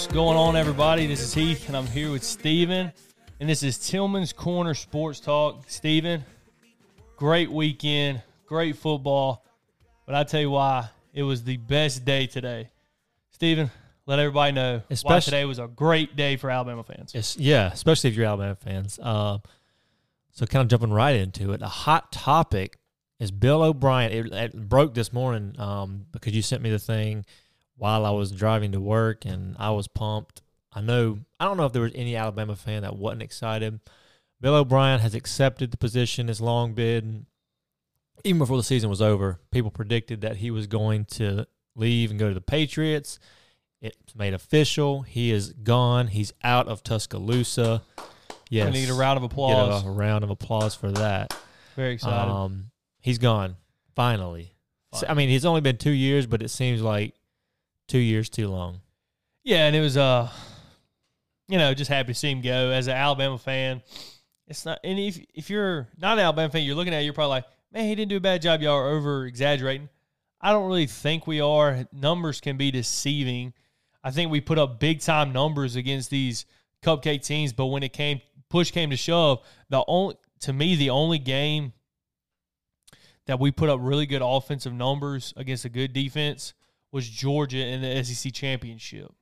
What's going on, everybody? This is Heath, and I'm here with Steven. And this is Tillman's Corner Sports Talk. Steven, great weekend, great football. But I tell you why, it was the best day today. Steven, let everybody know why today was a great day for Alabama fans. Yeah, especially if you're Alabama fans. Uh, so, kind of jumping right into it, a hot topic is Bill O'Brien. It, it broke this morning um, because you sent me the thing while I was driving to work, and I was pumped. I know I don't know if there was any Alabama fan that wasn't excited. Bill O'Brien has accepted the position. It's long been even before the season was over. People predicted that he was going to leave and go to the Patriots. It's made official. He is gone. He's out of Tuscaloosa. Yes. We need a round of Get applause. a round of applause for that. Very excited. Um, he's gone finally. So, I mean, he's only been two years, but it seems like two years too long. Yeah, and it was uh you know, just happy to see him go as an Alabama fan. It's not and if if you're not an Alabama fan, you're looking at it, you're probably like, Man, he didn't do a bad job, y'all are over exaggerating. I don't really think we are. Numbers can be deceiving. I think we put up big time numbers against these cupcake teams, but when it came push came to shove, the only to me the only game that we put up really good offensive numbers against a good defense was Georgia in the SEC championship.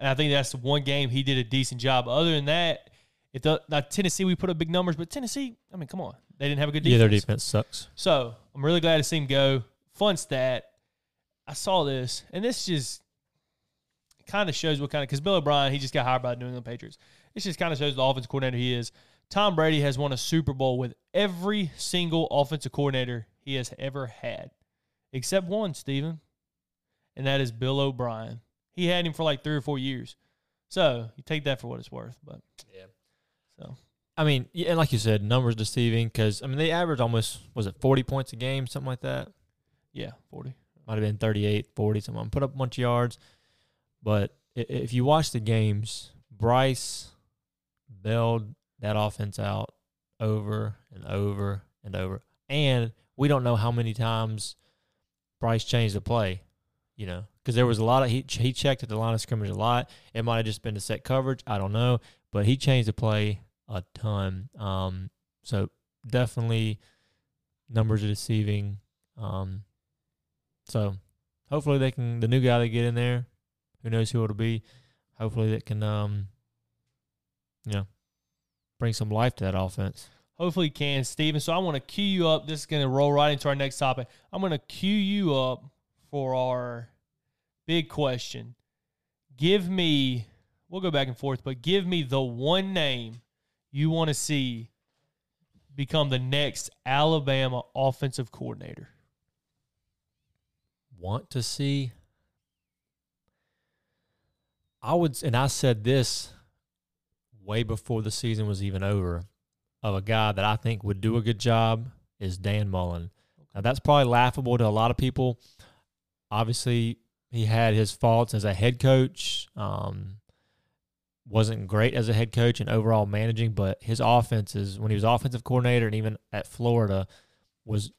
And I think that's the one game he did a decent job. Other than that, if the not Tennessee we put up big numbers, but Tennessee, I mean, come on, they didn't have a good defense. Yeah, their defense sucks. So I'm really glad to see him go. Fun stat. I saw this, and this just kind of shows what kind of because Bill O'Brien he just got hired by the New England Patriots. This just kind of shows the offensive coordinator he is. Tom Brady has won a Super Bowl with every single offensive coordinator he has ever had, except one, Steven, and that is Bill O'Brien. He had him for like three or four years. So you take that for what it's worth. But Yeah. so I mean, yeah, and like you said, numbers deceiving because I mean they average almost was it forty points a game, something like that. yeah, forty. Might have been 38, 40, something. Put up a bunch of yards, but if you watch the games, Bryce bailed that offense out over and over and over, and we don't know how many times Bryce changed the play. You know, because there was a lot of he he checked at the line of scrimmage a lot. It might have just been to set coverage. I don't know, but he changed the play a ton. Um, so definitely numbers are deceiving. Um, so hopefully they can the new guy they get in there, who knows who it'll be. Hopefully that can um, you know, bring some life to that offense. Hopefully, can, Steven. So I want to cue you up. This is going to roll right into our next topic. I'm going to cue you up for our big question. Give me, we'll go back and forth, but give me the one name you want to see become the next Alabama offensive coordinator. want to see. I would, and I said this way before the season was even over, of a guy that I think would do a good job is Dan Mullen. Now that's probably laughable to a lot of people. Obviously, he had his faults as a head coach. Um, wasn't great as a head coach and overall managing, but his offenses when he was offensive coordinator and even at Florida was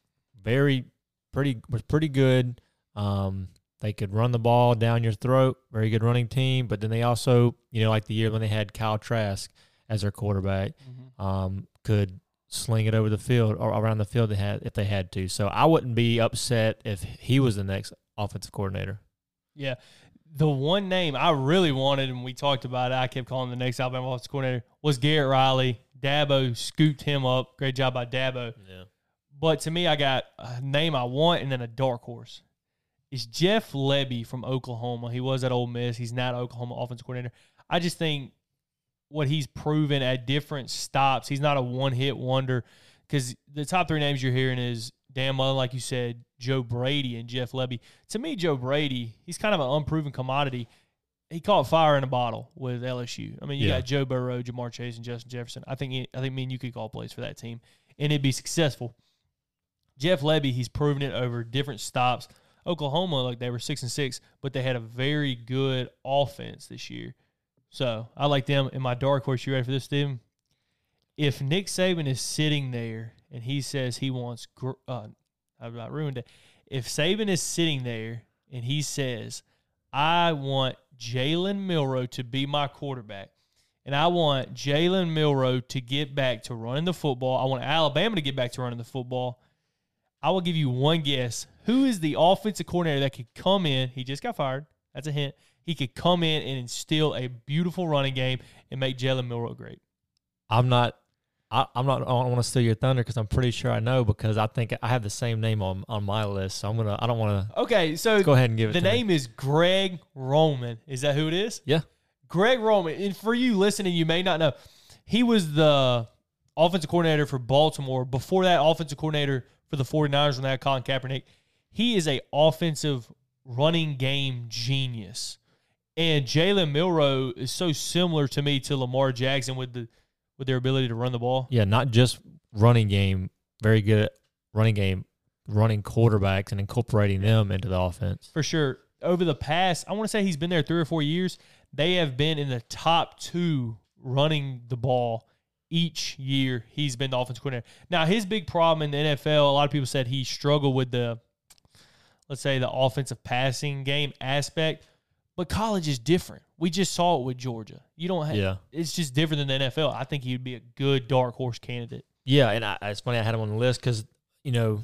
very pretty was pretty good. Um, they could run the ball down your throat, very good running team. But then they also, you know, like the year when they had Kyle Trask as their quarterback, um, could sling it over the field or around the field they had if they had to. So I wouldn't be upset if he was the next offensive coordinator. Yeah. The one name I really wanted, and we talked about it, I kept calling the next Alabama offensive coordinator, was Garrett Riley. Dabo scooped him up. Great job by Dabo. Yeah. But to me, I got a name I want and then a dark horse. It's Jeff Lebby from Oklahoma. He was at Ole Miss. He's not Oklahoma offensive coordinator. I just think what he's proven at different stops, he's not a one hit wonder. Because the top three names you're hearing is Dan Mullen, like you said, Joe Brady, and Jeff Lebby. To me, Joe Brady, he's kind of an unproven commodity. He caught fire in a bottle with LSU. I mean, you Yeah. got Joe Burrow, Ja'Marr Chase, and Justin Jefferson. I think he- I think me and you could call plays for that team, and it'd be successful. Jeff Lebby, he's proven it over different stops. Oklahoma, like they were six and six, but they had a very good offense this year. So I like them. In my dark horse, you ready for this, Steven? If Nick Saban is sitting there and he says he wants, uh, I've not ruined it. If Saban is sitting there and he says, I want Jalen Milroe to be my quarterback, and I want Jalen Milroe to get back to running the football. I want Alabama to get back to running the football. I will give you one guess. Who is the offensive coordinator that could come in? He just got fired. That's a hint. He could come in and instill a beautiful running game and make Jalen Milroe great. I'm not. I, I'm not. I don't want to steal your thunder because I'm pretty sure I know because I think I have the same name on on my list. So I'm gonna. I don't want to. Okay, so Go ahead and give it. the to me. name is Greg Roman. Is that who it is? Yeah. Greg Roman. And for you listening, you may not know. He was the offensive coordinator for Baltimore. Before that, offensive coordinator for the 49ers when they had Colin Kaepernick. He is a offensive running game genius. And Jalen Milroe is so similar to me to Lamar Jackson with the with their ability to run the ball. Yeah, not just running game. Very good at running game, running quarterbacks and incorporating them into the offense. for sure. Over the past, I want to say he's been there three or four years. They have been in the top two running the ball each year. He's been the offensive coordinator. Now, his big problem in the NFL, a lot of people said he struggled with the, let's say, the offensive passing game aspect. But college is different. We just saw it with Georgia. You don't have, Yeah. it's just different than the NFL. I think he would be a good dark horse candidate. Yeah, and I, it's funny I had him on the list because you know,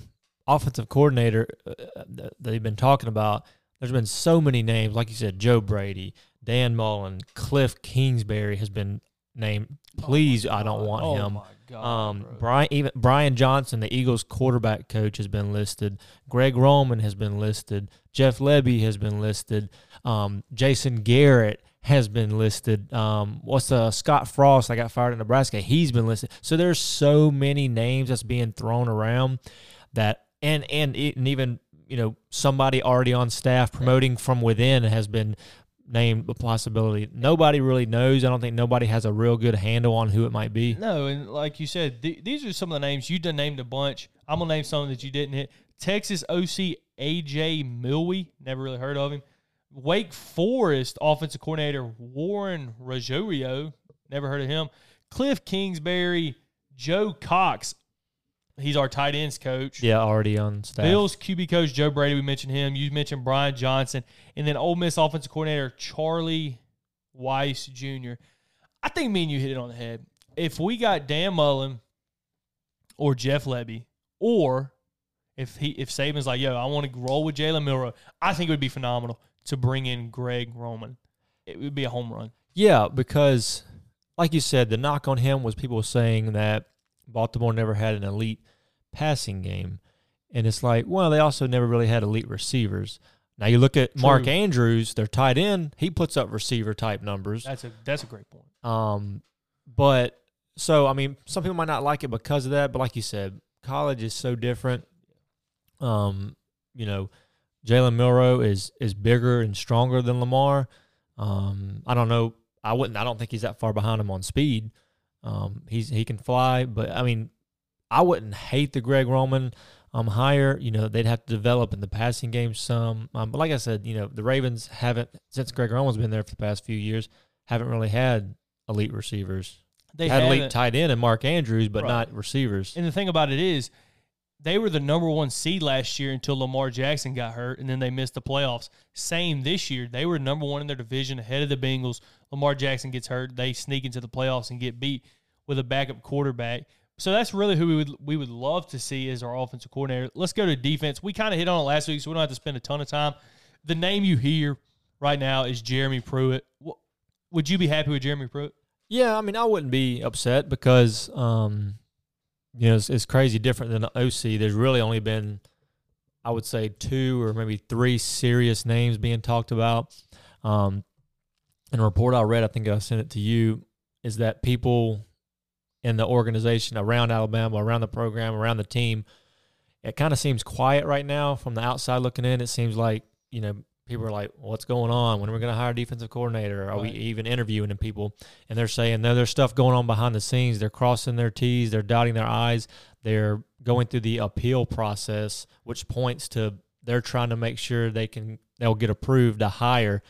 offensive coordinator uh, that they've been talking about. There's been so many names, like you said, Joe Brady, Dan Mullen, Cliff Kingsbury has been named. Please, I don't want oh him. my God. Um, bro. Brian even Brian Johnson, the Eagles quarterback coach, has been listed. Greg Roman has been listed. Jeff Lebby has been listed. Um, Jason Garrett has been listed. Um, what's uh, Scott Frost? I got fired in Nebraska. He's been listed. So there's so many names that's being thrown around that, and and, and even you know somebody already on staff promoting from within has been named a possibility. Nobody really knows. I don't think nobody has a real good handle on who it might be. No, and like you said, th- these are some of the names you done named a bunch. I'm gonna name some that you didn't hit. Texas OC AJ Milwee, never really heard of him. Wake Forest offensive coordinator Warren Ruggiero, never heard of him. Cliff Kingsbury, Joe Cox, he's our tight ends coach. Yeah, already on staff. Bills QB coach Joe Brady, we mentioned him. You mentioned Brian Johnson, and then Ole Miss offensive coordinator Charlie Weis Jr. I think me and you hit it on the head. If we got Dan Mullen or Jeff Lebby, or if he if Saban's like, yo, I want to roll with Jalen Milroe, I think it would be phenomenal to bring in Greg Roman. It would be a home run. Yeah, because like you said, the knock on him was people saying that Baltimore never had an elite passing game. And it's like, well, they also never really had elite receivers. Now you look at Mark True. Andrews, their tight end, he puts up receiver type numbers. That's a that's a great point. Um, but so I mean, some people might not like it because of that, but like you said, college is so different. Um, you know, Jalen Milroe is is bigger and stronger than Lamar. Um, I don't know. I wouldn't. I don't think he's that far behind him on speed. Um, he's he can fly, but I mean, I wouldn't hate the Greg Roman um hire. You know, they'd have to develop in the passing game some. Um, but like I said, you know, the Ravens haven't since Greg Roman's been there for the past few years haven't really had elite receivers. They had elite tight end and Mark Andrews, but Right. not receivers. And the thing about it is, they were the number one seed last year until Lamar Jackson got hurt, and then they missed the playoffs. Same this year. They were number one in their division ahead of the Bengals. Lamar Jackson gets hurt. They sneak into the playoffs and get beat with a backup quarterback. So that's really who we would we would love to see as our offensive coordinator. Let's go to defense. We kind of hit on it last week, so we don't have to spend a ton of time. The name you hear right now is Jeremy Pruitt. Would you be happy with Jeremy Pruitt? Yeah, I mean, I wouldn't be upset because, um, you know, it's, it's crazy different than the OC. There's really only been, I would say, two or maybe three serious names being talked about. Um, and a report I read, I think I sent it to you, is that people in the organization around Alabama, around the program, around the team, it kind of seems quiet right now from the outside looking in. It seems like, you know, people are like, what's going on? When are we going to hire a defensive coordinator? Are we even interviewing people? And they're saying, no, there's stuff going on behind the scenes. They're crossing their T's, they're dotting their I's, they're going through the appeal process, which points to they're trying to make sure they can they'll get approved to hire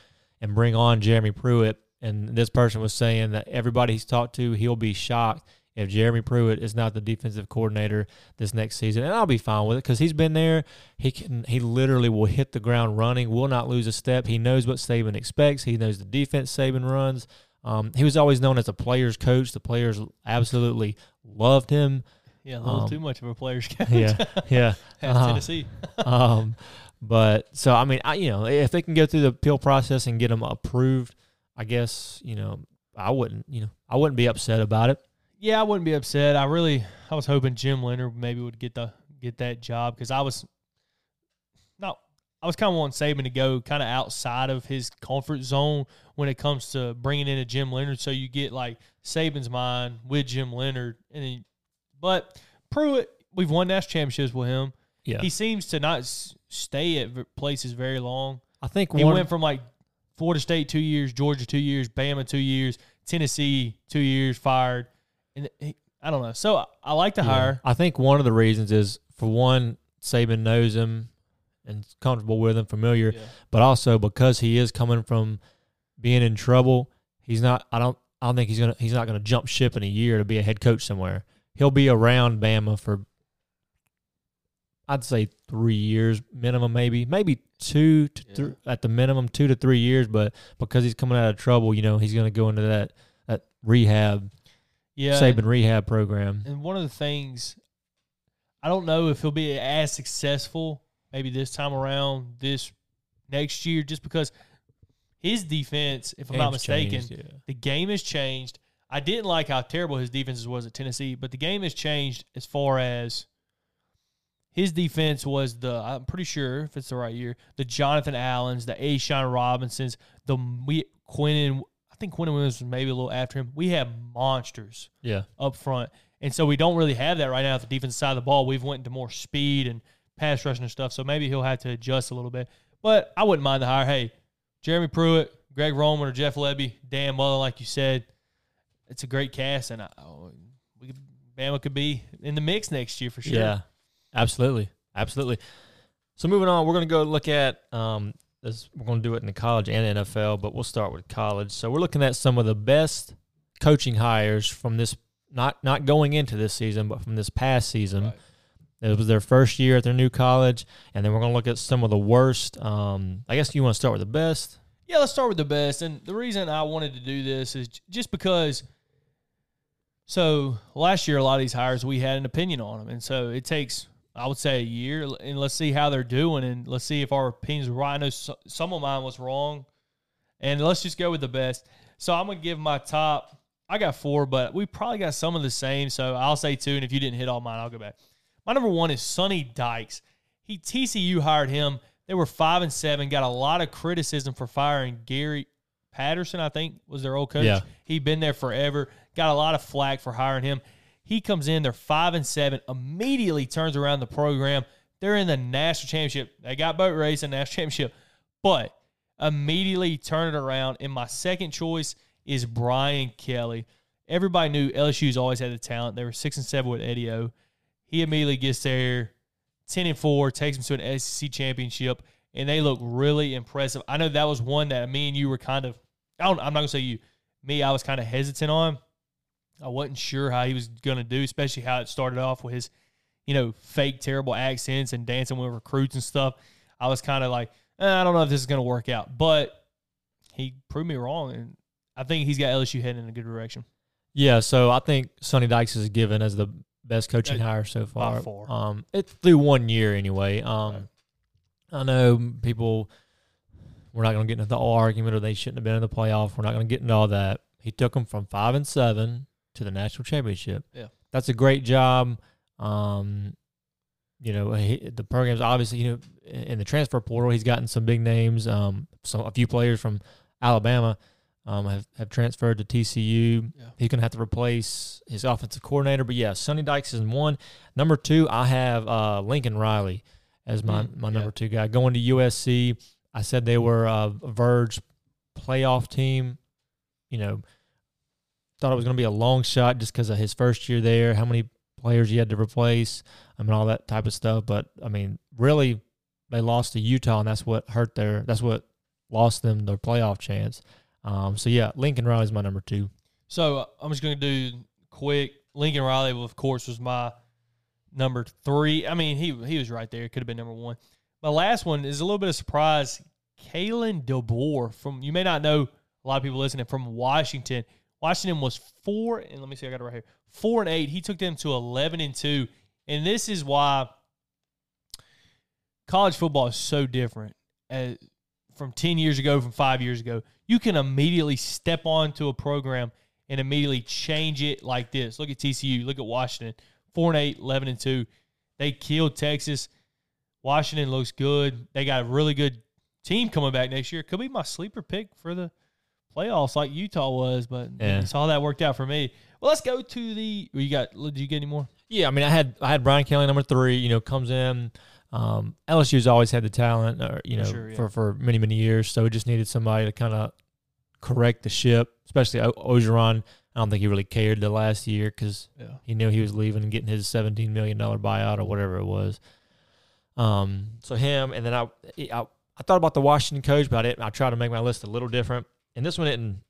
and bring on Jeremy Pruitt. And this person was saying that everybody he's talked to, he'll be shocked if Jeremy Pruitt is not the defensive coordinator this next season, and I'll be fine with it because he's been there. He can he literally will hit the ground running, will not lose a step. He knows what Saban expects. He knows the defense Saban runs. Um, he was always known as a players coach. The players absolutely loved him. Yeah, a little Um, too much of a player's coach. Yeah, yeah. At Uh-huh. Tennessee. um, but so I mean, I you know, if they can go through the appeal process and get them approved, I guess you know, I wouldn't you know, I wouldn't be upset about it. Yeah, I wouldn't be upset. I really, I was hoping Jim Leonhard maybe would get the get that job because I was, no, I was kind of wanting Saban to go kind of outside of his comfort zone when it comes to bringing in a Jim Leonhard. So you get like Saban's mind with Jim Leonhard, and then, but Pruitt, we've won national championships with him. Yeah, He seems to not stay at places very long. I think He one. went from like Florida State two years, Georgia two years, Bama two years, Tennessee two years, fired, and he, I don't know. So I, I like to yeah, hire. I think one of the reasons is for one, Saban knows him and is comfortable with him, familiar, Yeah. but also because he is coming from being in trouble, he's not. I don't. I don't think he's gonna. He's not gonna jump ship in a year to be a head coach somewhere. He'll be around Bama for. I'd say three years minimum, maybe maybe two to Yeah. three at the minimum, two to three years. But because he's coming out of trouble, you know, he's gonna go into that that rehab Yeah, Saban rehab program. And one of the things, I don't know if he'll be as successful maybe this time around, this next year, just because his defense, if I'm not mistaken, changed, yeah. the game has changed. I didn't like how terrible his defense was at Tennessee, but the game has changed as far as his defense was the I'm pretty sure if it's the right year, the Jonathan Allens, the A'Shawn Robinsons, the I think Quinnen Williams was maybe a little after him. We have monsters yeah. up front. And so we don't really have that right now at the defensive side of the ball. We've went into more speed and pass rushing and stuff. So maybe he'll have to adjust a little bit. But I wouldn't mind the hire. Hey, Jeremy Pruitt, Greg Roman, or Jeff Lebby, Dan Mullen, like you said, it's a great cast, and I, oh, we could, Bama could be in the mix next year for sure. Yeah, absolutely, absolutely. So moving on, we're going to go look at um, this. We're going to do it in the college and NFL, but we'll start with college. So we're looking at some of the best coaching hires from this not not going into this season, but from this past season. Right. It was their first year at their new college, and then we're going to look at some of the worst. Um, I guess you want to start with the best. Yeah, let's start with the best. And the reason I wanted to do this is just because. So last year, a lot of these hires we had an opinion on them, and so it takes, I would say, a year, and let's see how they're doing, and let's see if our opinions are right. I know some of mine was wrong, and let's just go with the best. So I'm gonna give my top. I got four, but we probably got some of the same. So I'll say two, and if you didn't hit all mine, I'll go back. My number one is Sonny Dykes. He TCU hired him. They were five and seven. Got a lot of criticism for firing Gary Patterson. I think was their old coach. Yeah. He'd been there forever. Got a lot of flack for hiring him. He comes in. They're five and seven. Immediately turns around the program. They're in the national championship. They got boat race and national championship, but immediately turn it around. And my second choice is Brian Kelly. Everybody knew LSU's always had the talent. They were six and seven with Eddie O. He immediately gets there, ten and four, takes them to an SEC championship, and they look really impressive. I know that was one that me and you were kind of. I don't, I'm not gonna say you, me. I was kind of hesitant on. I wasn't sure how he was gonna do, especially how it started off with his, you know, fake terrible accents and dancing with recruits and stuff. I was kind of like, eh, I don't know if this is gonna work out, but he proved me wrong, and I think he's got LSU heading in a good direction. Yeah, so I think Sonny Dykes is given as the best coaching Uh, hire so far. far. Um, it's through one year anyway. Um, Right. I know people. We're not going to get into the argument or they shouldn't have been in the playoff. We're not going to get into all that. He took them from five and seven to the national championship. Yeah. that's a great job. Um, you know, he, the program's obviously you know in the transfer portal. He's gotten some big names. Um, so a few players from Alabama um, have, have transferred to TCU. Yeah. He's going to have to replace his offensive coordinator. But yeah, Sonny Dykes is in one. Number two, I have uh, Lincoln Riley as my, Mm, my yeah. number two guy. Going to USC, I said they were a Verge playoff team. You know, thought it was going to be a long shot just because of his first year there, how many players he had to replace, I mean, all that type of stuff. But I mean, really, they lost to Utah, and that's what hurt their. That's what lost them their playoff chance. Um, so yeah, Lincoln Riley is my number two. So uh, I'm just going to do quick Lincoln Riley, of course, was my number three. I mean, he he was right there. Could have been number one. My last one is a little bit of surprise. Kalen DeBoer from you may not know a lot of people listening from Washington. Washington was four and let me see, I got it right here. Four and eight. He took them to eleven and two, and this is why college football is so different as, from ten years ago, from five years ago. You can immediately step onto a program and immediately change it like this. Look at TCU. Look at Washington. Four and eight, 11 and two. They killed Texas. Washington looks good. They got a really good team coming back next year. Could be my sleeper pick for the playoffs, like Utah was, but Yeah. saw that worked out for me. Well, let's go to the. You got? Did you get any more? Yeah, I mean, I had I had Brian Kelly number three. You know, comes in. Um, LSU's always had the talent, or you know, For sure, yeah. for for many many years. So we just needed somebody to kind of correct the ship, especially o- Orgeron. I don't think he really cared the last year because Yeah. he knew he was leaving and getting his seventeen million dollar buyout or whatever it was. Um, so him, and then I, I I thought about the Washington coach, but I didn't. I tried to make my list a little different, and this one didn't.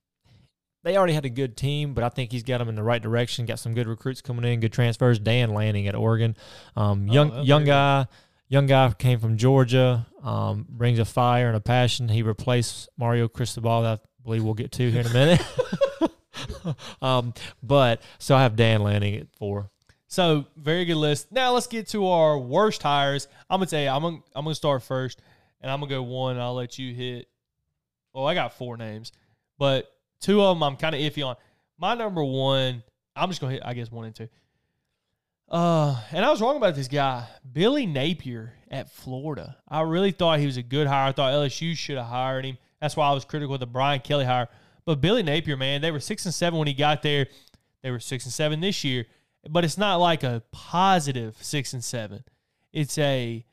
They already had a good team, but I think he's got them in the right direction. Got some good recruits coming in, good transfers. Dan Lanning at Oregon, um, Oh, young that's young guy, young guy came from Georgia. Um, brings a fire and a passion. He replaced Mario Cristobal. That I believe we'll get to here in a minute. um, but so I have Dan Lanning at four. So very good list. Now let's get to our worst hires. I'm gonna tell you, I'm gonna I'm gonna start first, and I'm gonna go one. I'll let you hit. Well, I got four names, but two of them I'm kind of iffy on. My number one, I'm just gonna hit. I guess one and two. Uh, and I was wrong about this guy, Billy Napier at Florida. I really thought he was a good hire. I thought LSU should have hired him. That's why I was critical of the Brian Kelly hire. But Billy Napier, man, they were six and seven when he got there. They were six and seven this year but it's not like a positive six and seven. It's a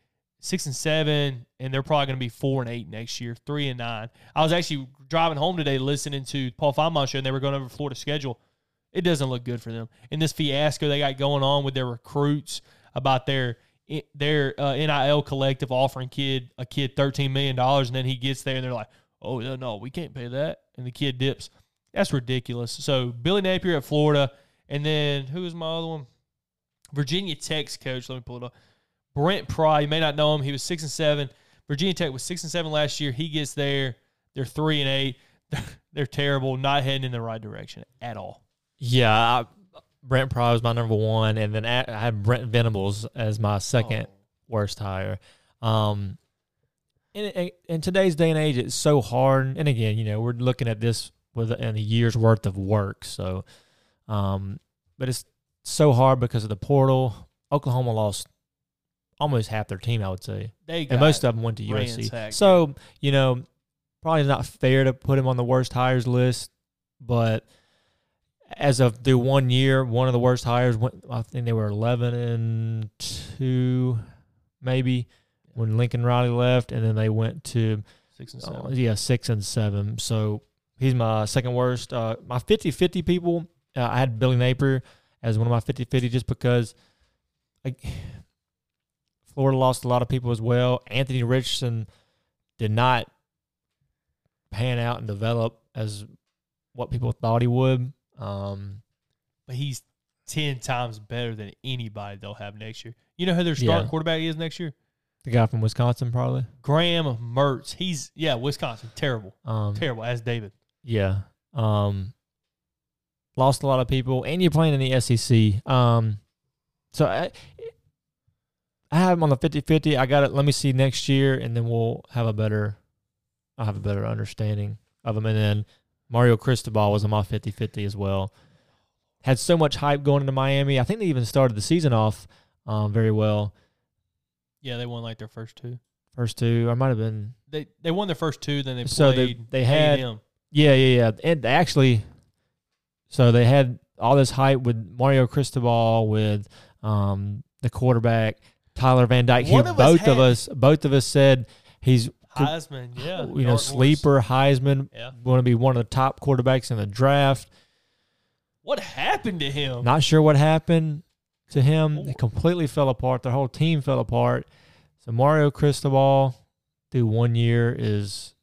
six and seven, and they're probably going to be four and eight next year, three and nine. I was actually driving home today listening to Paul Finebaum show, and they were going over Florida's schedule. It doesn't look good for them. And this fiasco they got going on with their recruits about their their uh, NIL collective offering kid a kid thirteen million dollars, and then he gets there and they're like, "Oh no, we can't pay that," and the kid dips. That's ridiculous. So Billy Napier at Florida. And then who was my other one? Virginia Tech's coach. Let me pull it up. Brent Pry. You may not know him. He was six and seven. Virginia Tech was six and seven last year. He gets there. They're three and eight. They're terrible. Not heading in the right direction at all. Yeah, I, Brent Pry was my number one, and then I had Brent Venables as my second Oh. worst hire. Um, in, in, today's day and age, it's so hard. And again, you know, we're looking at this with a year's worth of work. So, um, but it's so hard because of the portal. Oklahoma lost almost half their team, I would say, They and most of them went to. USC. So, you know, probably not fair to put him on the worst hires list, but as of the one year, one of the worst hires went. I think they were eleven and two, maybe when Lincoln Riley left, and then they went to six and uh, seven. yeah six and seven. So he's my second worst. Uh, my 50-50 people, uh, I had Billy Napier as one of my 50-50 just because. Like, Florida lost a lot of people as well. Anthony Richardson did not pan out and develop as what people thought he would. Um, But he's ten times better than anybody they'll have next year. You know who their starting Yeah. quarterback is next year? the guy from Wisconsin, probably. Graham Mertz. He's yeah, Wisconsin. Terrible. Um, Terrible. As David. Yeah. Um, lost a lot of people, and you're playing in the SEC. Um, so I, I have him on the 50-50. I got it. Let me see next year, and then we'll have a better, I'll have a better understanding of him. And then Mario Cristobal was on my 50-50 as well. Had so much hype going into Miami. I think they even started the season off um, very well. Yeah, they won like their first two. First two, I might have been They they won their first two, then they So they- played they had- A&M. Yeah, yeah, yeah. And actually, so they had all this hype with Mario Cristobal, with um, the quarterback Tyler Van Dyke. One of us both of us, both of us said he's Heisman, yeah. you know dark sleeper Heisman, Yeah. going to be one of the top quarterbacks in the draft. What happened to him? Not sure what happened to him. It completely fell apart. Their whole team fell apart. So Mario Cristobal through one year is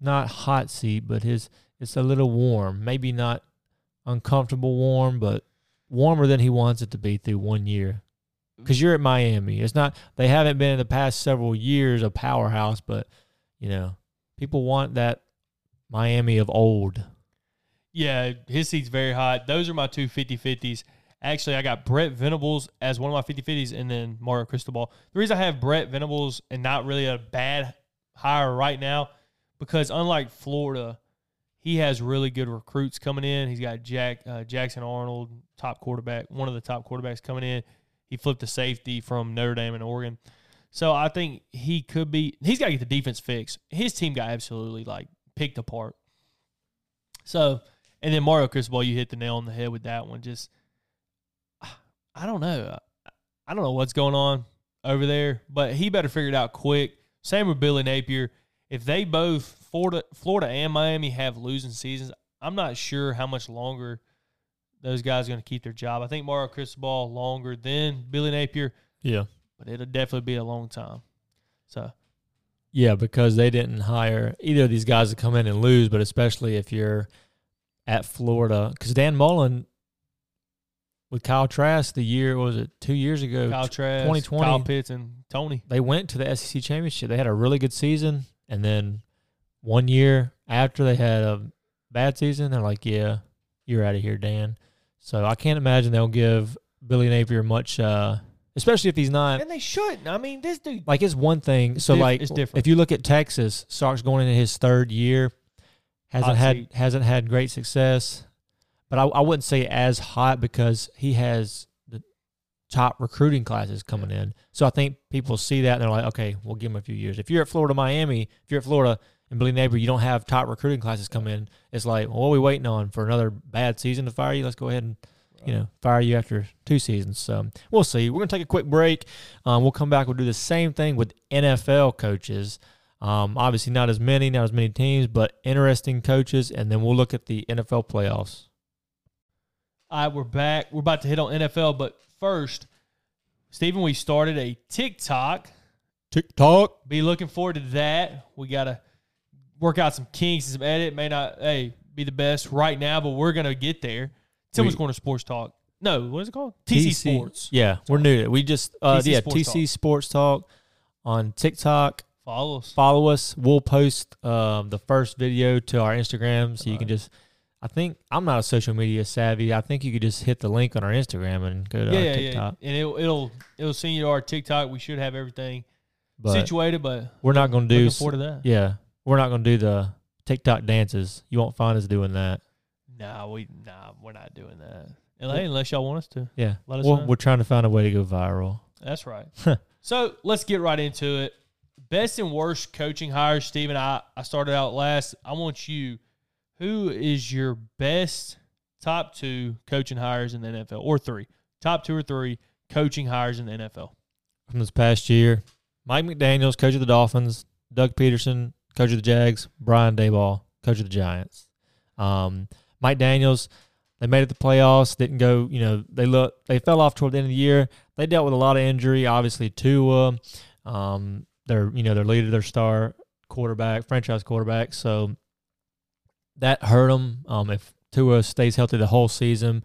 not hot seat, but his it's a little warm. Maybe not uncomfortable warm, but warmer than he wants it to be through one year. Because you're at Miami. It's not, they haven't been in the past several years a powerhouse, but, you know, people want that Miami of old. Yeah, his seat's very hot. Those are my two 50 50s. Actually, I got Brent Venables as one of my 50 50s and then Mario Cristobal. The reason I have Brent Venables and not really a bad hire right now, because unlike Florida, he has really good recruits coming in. He's got Jack uh, Jackson Arnold, top quarterback, one of the top quarterbacks coming in. He flipped a safety from Notre Dame and Oregon. So I think he could be. He's got to get the defense fixed. His team got absolutely like picked apart. So, and then Mario Cristobal, you hit the nail on the head with that one. Just, I don't know. I don't know what's going on over there, but he better figure it out quick. Same with Billy Napier. If they both Florida, Florida and Miami have losing seasons, I'm not sure how much longer those guys are going to keep their job. I think Mario Cristobal longer than Billy Napier, Yeah. but it'll definitely be a long time. So Yeah, because they didn't hire either of these guys to come in and lose, but especially if you're at Florida. Because Dan Mullen with Kyle Trask the year, was it, two years ago? Kyle Trask, 2020. Kyle Pitts, and Tony. they went to the SEC championship. They had a really good season, and then one year after they had a bad season, they're like, "Yeah, you're out of here, Dan." So I can't imagine they'll give Billy Napier much, uh, especially if he's not And they shouldn't. I mean, this dude. like it's one thing. So diff- like it's different. if you look at Texas, Sark's going into his third year, hasn't had hasn't had great success. But I, I wouldn't say as hot because he has the top recruiting classes coming in. So I think people see that and they're like, okay, we'll give him a few years. If you're at Florida, Miami, if you're at Florida and Billy Napier, you don't have top recruiting classes come in. It's like, well, what are we waiting on for another bad season to fire you? Let's go ahead and you know, fire you after two seasons. So we'll see. We're going to take a quick break. Um, we'll come back. We'll do the same thing with NFL coaches. Um, obviously, not as many, not as many teams, but interesting coaches. And then we'll look at the NFL playoffs. All right, we're back. We're about to hit on NFL, but first, Stephen, we started a TikTok. TikTok. Be looking forward to that. We got to work out some kinks and some edit. May not, hey, be the best right now, but we're going to get there. Tillman's Corner Sports Talk. No, what is it called? TC, Sports. Yeah, we're new to it. We just, uh, TC yeah, Sports TC Talk. Sports Talk on TikTok. Follow us. Follow us. We'll post um, the first video to our Instagram, so you can just. I think I'm not a social media savvy. I think you could just hit the link on our Instagram and go to Yeah, our yeah, TikTok. yeah. And it'll, it'll it'll send you to our TikTok. We should have everything But situated, but we're not going to do. looking forward to that. Yeah, we're not going to do the TikTok dances. You won't find us doing that. Nah, we nah, we're not doing that. Unless y'all want us to. Yeah, Let us well, know. we're trying to find a way to go viral. That's right. so let's get right into it. Best and worst coaching hires, Steven. I, I started out last. I want you. Who is your best top two coaching hires in the NFL, or three? Top two or three coaching hires in the NFL. From this past year, Mike McDaniel's coach of the Dolphins, Doug Pederson coach of the Jags, Brian Daboll coach of the Giants. Um, Mike Daniels, they made it the playoffs. Didn't go. You know, they look they fell off toward the end of the year. They dealt with a lot of injury. Obviously, Tua, um, their you know their leader, their star quarterback, franchise quarterback. So that hurt them. Um, if Tua stays healthy the whole season,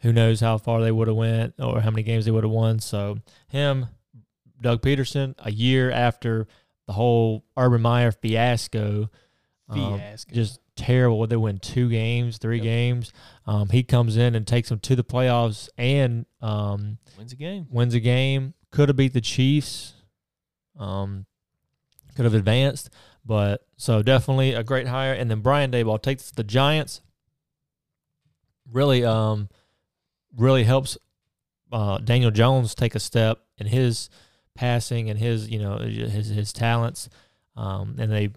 who knows how far they would have went or how many games they would have won. So him, Doug Pederson, a year after the whole Urban Meyer fiasco, um, Fiasco. just terrible. They win two games, three Yep. games. Um, he comes in and takes them to the playoffs and um, Wins a game. wins a game. Could have beat the Chiefs. Um, could have advanced, but so definitely a great hire. And then Brian Daboll takes the Giants. Really, um, really helps uh, Daniel Jones take a step in his passing and his, you know, his his talents. Um, and they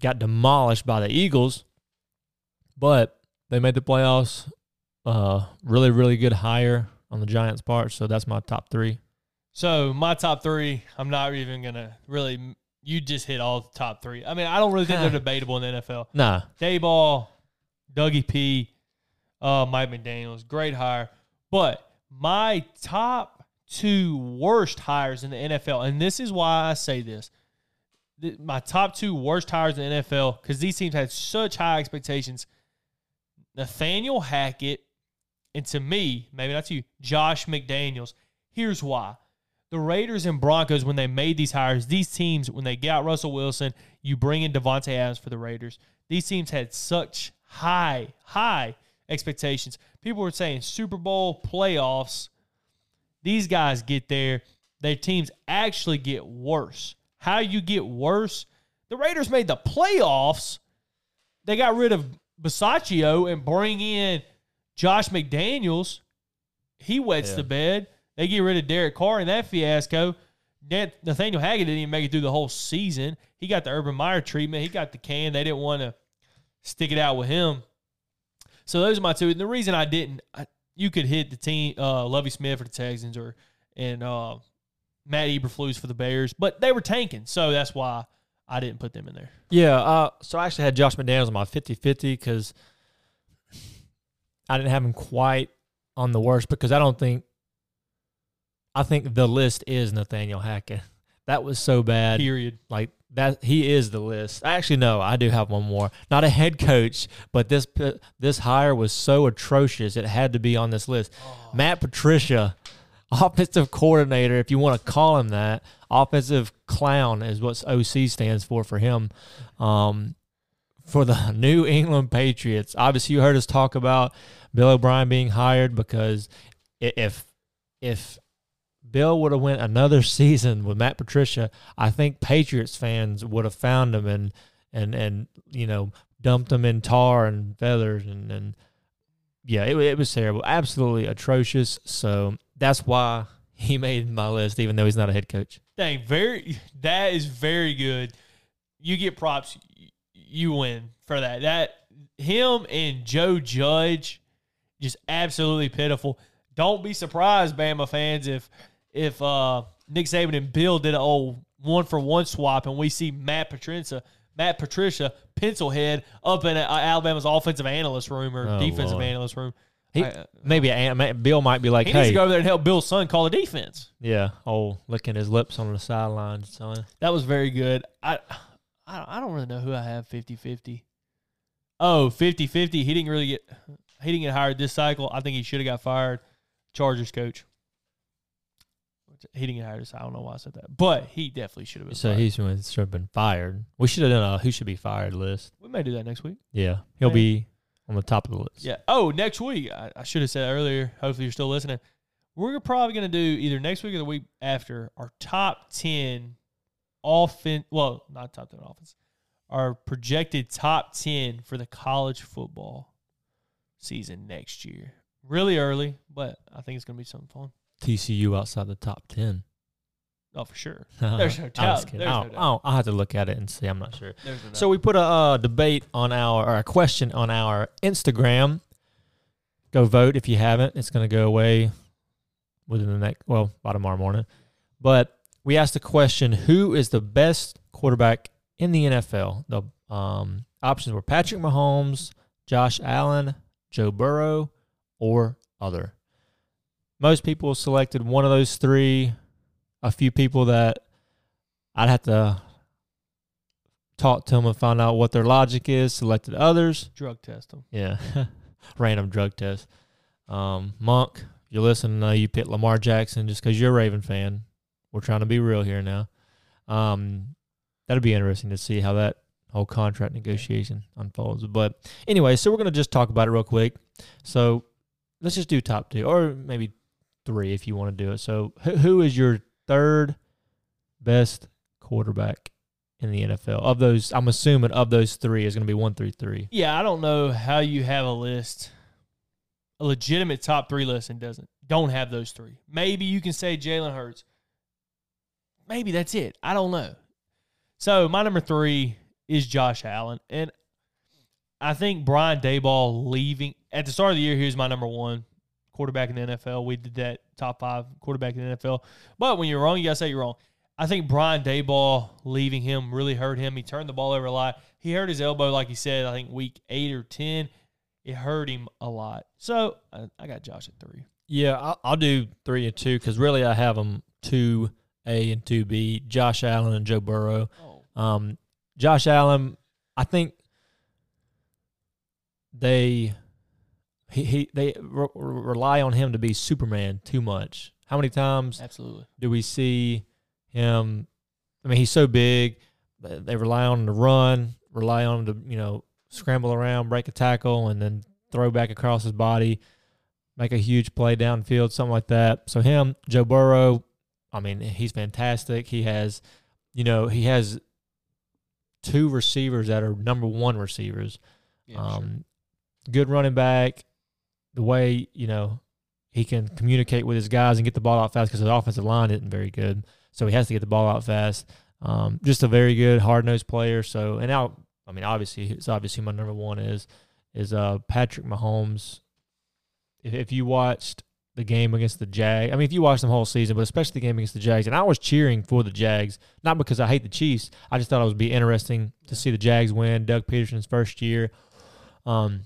got demolished by the Eagles, but they made the playoffs. Uh, really, really good hire on the Giants' part. So that's my top three. So my top three, I'm not even gonna really. You just hit all the top three. I mean, I don't really think they're debatable in the NFL. Nah, Daboll, Dougie P, uh, Mike McDaniels, great hire. But my top two worst hires in the NFL, and this is why I say this. Th- My top two worst hires in the NFL, because these teams had such high expectations. Nathaniel Hackett And to me, maybe not to you, Josh McDaniels. Here's why. The Raiders and Broncos, when they made these hires, these teams, when they got Russell Wilson, you bring in Davante Adams for the Raiders. These teams had such high, high expectations. People were saying Super Bowl playoffs. These guys get there, their teams actually get worse. How you get worse? The Raiders made the playoffs. They got rid of Bisaccia and bring in Josh McDaniels. He wets Yeah. the bed. They get rid of Derek Carr in that fiasco. Nathaniel Hackett didn't even make it through the whole season. He got the Urban Meyer treatment. He got the can. They didn't want to stick it out with him. So those are my two. And the reason I didn't, I, you could hit the team, uh, Lovie Smith for the Texans or and uh, Matt Eberflus for the Bears, but they were tanking, so that's why I didn't put them in there. Yeah, uh, so I actually had Josh McDaniels on my 50-50 because I didn't have him quite on the worst because I don't think I think the list is Nathaniel Hackett. That was so bad. Period. Like that he is the list. Actually no, I do have one more. Not a head coach, but this this hire was so atrocious it had to be on this list. Matt Patricia, offensive coordinator, if you want to call him that. Offensive clown is what OC stands for for him. Um, for the New England Patriots. Obviously, you heard us talk about Bill O'Brien being hired because if if Bill would have went another season with Matt Patricia, I think Patriots fans would have found him and and and you know dumped him in tar and feathers and and yeah, it, it was terrible, absolutely atrocious. So that's why he made my list, even though he's not a head coach. Dang, very. That is very good. You get props. You win for that. That him and Joe Judge, just absolutely pitiful. Don't be surprised, Bama fans, if if uh, Nick Saban and Bill did an old one for one swap, and we see Matt Patricia, Matt Patricia, pencil head up in uh, Alabama's offensive analyst room or Oh, defensive Lord. analyst room. He, I- maybe a- Bill might be like, He needs to go over there and help Bill's son call the defense. yeah, oh, licking his lips on the sidelines, son. That was very good. I I, I don't really know who I have 50-50. Oh, 50-50. He didn't really get he didn't get hired this cycle. I think he should have got fired. Chargers coach. He didn't get hired this I don't know why I said that. But he definitely should have been So fired. he's should have been fired. We should have done a who should be fired list. we may do that next week. Yeah, he'll Yeah. be on the top of the list. Yeah. Oh, next week. I, I should have said earlier. Hopefully you're still listening. We're probably going to do either next week or the week after our top 10 offense. Well, not top 10 offense. Our projected top 10 for the college football season next year. Really early, but I think it's going to be something fun. TCU outside the top ten. Oh, for sure. There's no doubt. There's I no doubt. I don't- I'll have to look at it and see. I'm not sure. No So we put a uh, debate on our or a question on our Instagram. Go vote if you haven't. It's going to go away within the next well by tomorrow morning. But we asked the question: Who is the best quarterback in the NFL? The um, options were Patrick Mahomes, Josh Allen, Joe Burrow, or other. Most people selected one of those three. A few people that I'd have to talk to them and find out what their logic is. Selected others. drug test them. Yeah, random drug test. Um, Monk, you listen. Uh, you pick Lamar Jackson just because you're a Raven fan. We're trying to be real here now. Um, that'd be interesting to see how that whole contract negotiation unfolds. But anyway, so we're gonna just talk about it real quick. So let's just do top two, or maybe three if you want to do it. So who, is your third best quarterback in the NFL of those? I'm assuming of those three is gonna be one, three, three. Yeah, I don't know how you have a list, a legitimate top three list, and doesn't don't have those three. Maybe you can say Jalen Hurts. Maybe that's it. I don't know. So my number three is Josh Allen, and I think Brian Daboll leaving at the start of the year. Here's my number one quarterback in the NFL. We did that top five quarterback in the NFL. But when you're wrong, you gotta say you're wrong. I think Brian Daboll leaving him really hurt him. He turned the ball over a lot. He hurt his elbow, like he said, I think week eight or 10. It hurt him a lot. So I, I got Josh at three. Yeah, I'll, I'll do three and two because really I have them two A and two B. Josh Allen and Joe Burrow. Oh, Um, Josh Allen, I think they he, he they re- rely on him to be Superman too much. How many times Absolutely. do we see him? I mean, he's so big. They rely on him to run, rely on him to you know scramble around, break a tackle, and then throw back across his body, make a huge play downfield, something like that. So him, Joe Burrow, I mean, he's fantastic. He has, you know, he has two receivers that are number one receivers. Yeah, sure. um, good running back. The way you know he can communicate with his guys and get the ball out fast because his offensive line isn't very good, so he has to get the ball out fast. Um, just a very good hard nosed player. So and now, I mean, obviously, it's obviously my number one is is uh Patrick Mahomes. If, if you watched the game against the Jags, I mean, if you watched the whole season, but especially the game against the Jags, and I was cheering for the Jags, not because I hate the Chiefs. I just thought it would be interesting to see the Jags win. Doug Pederson's first year. Um,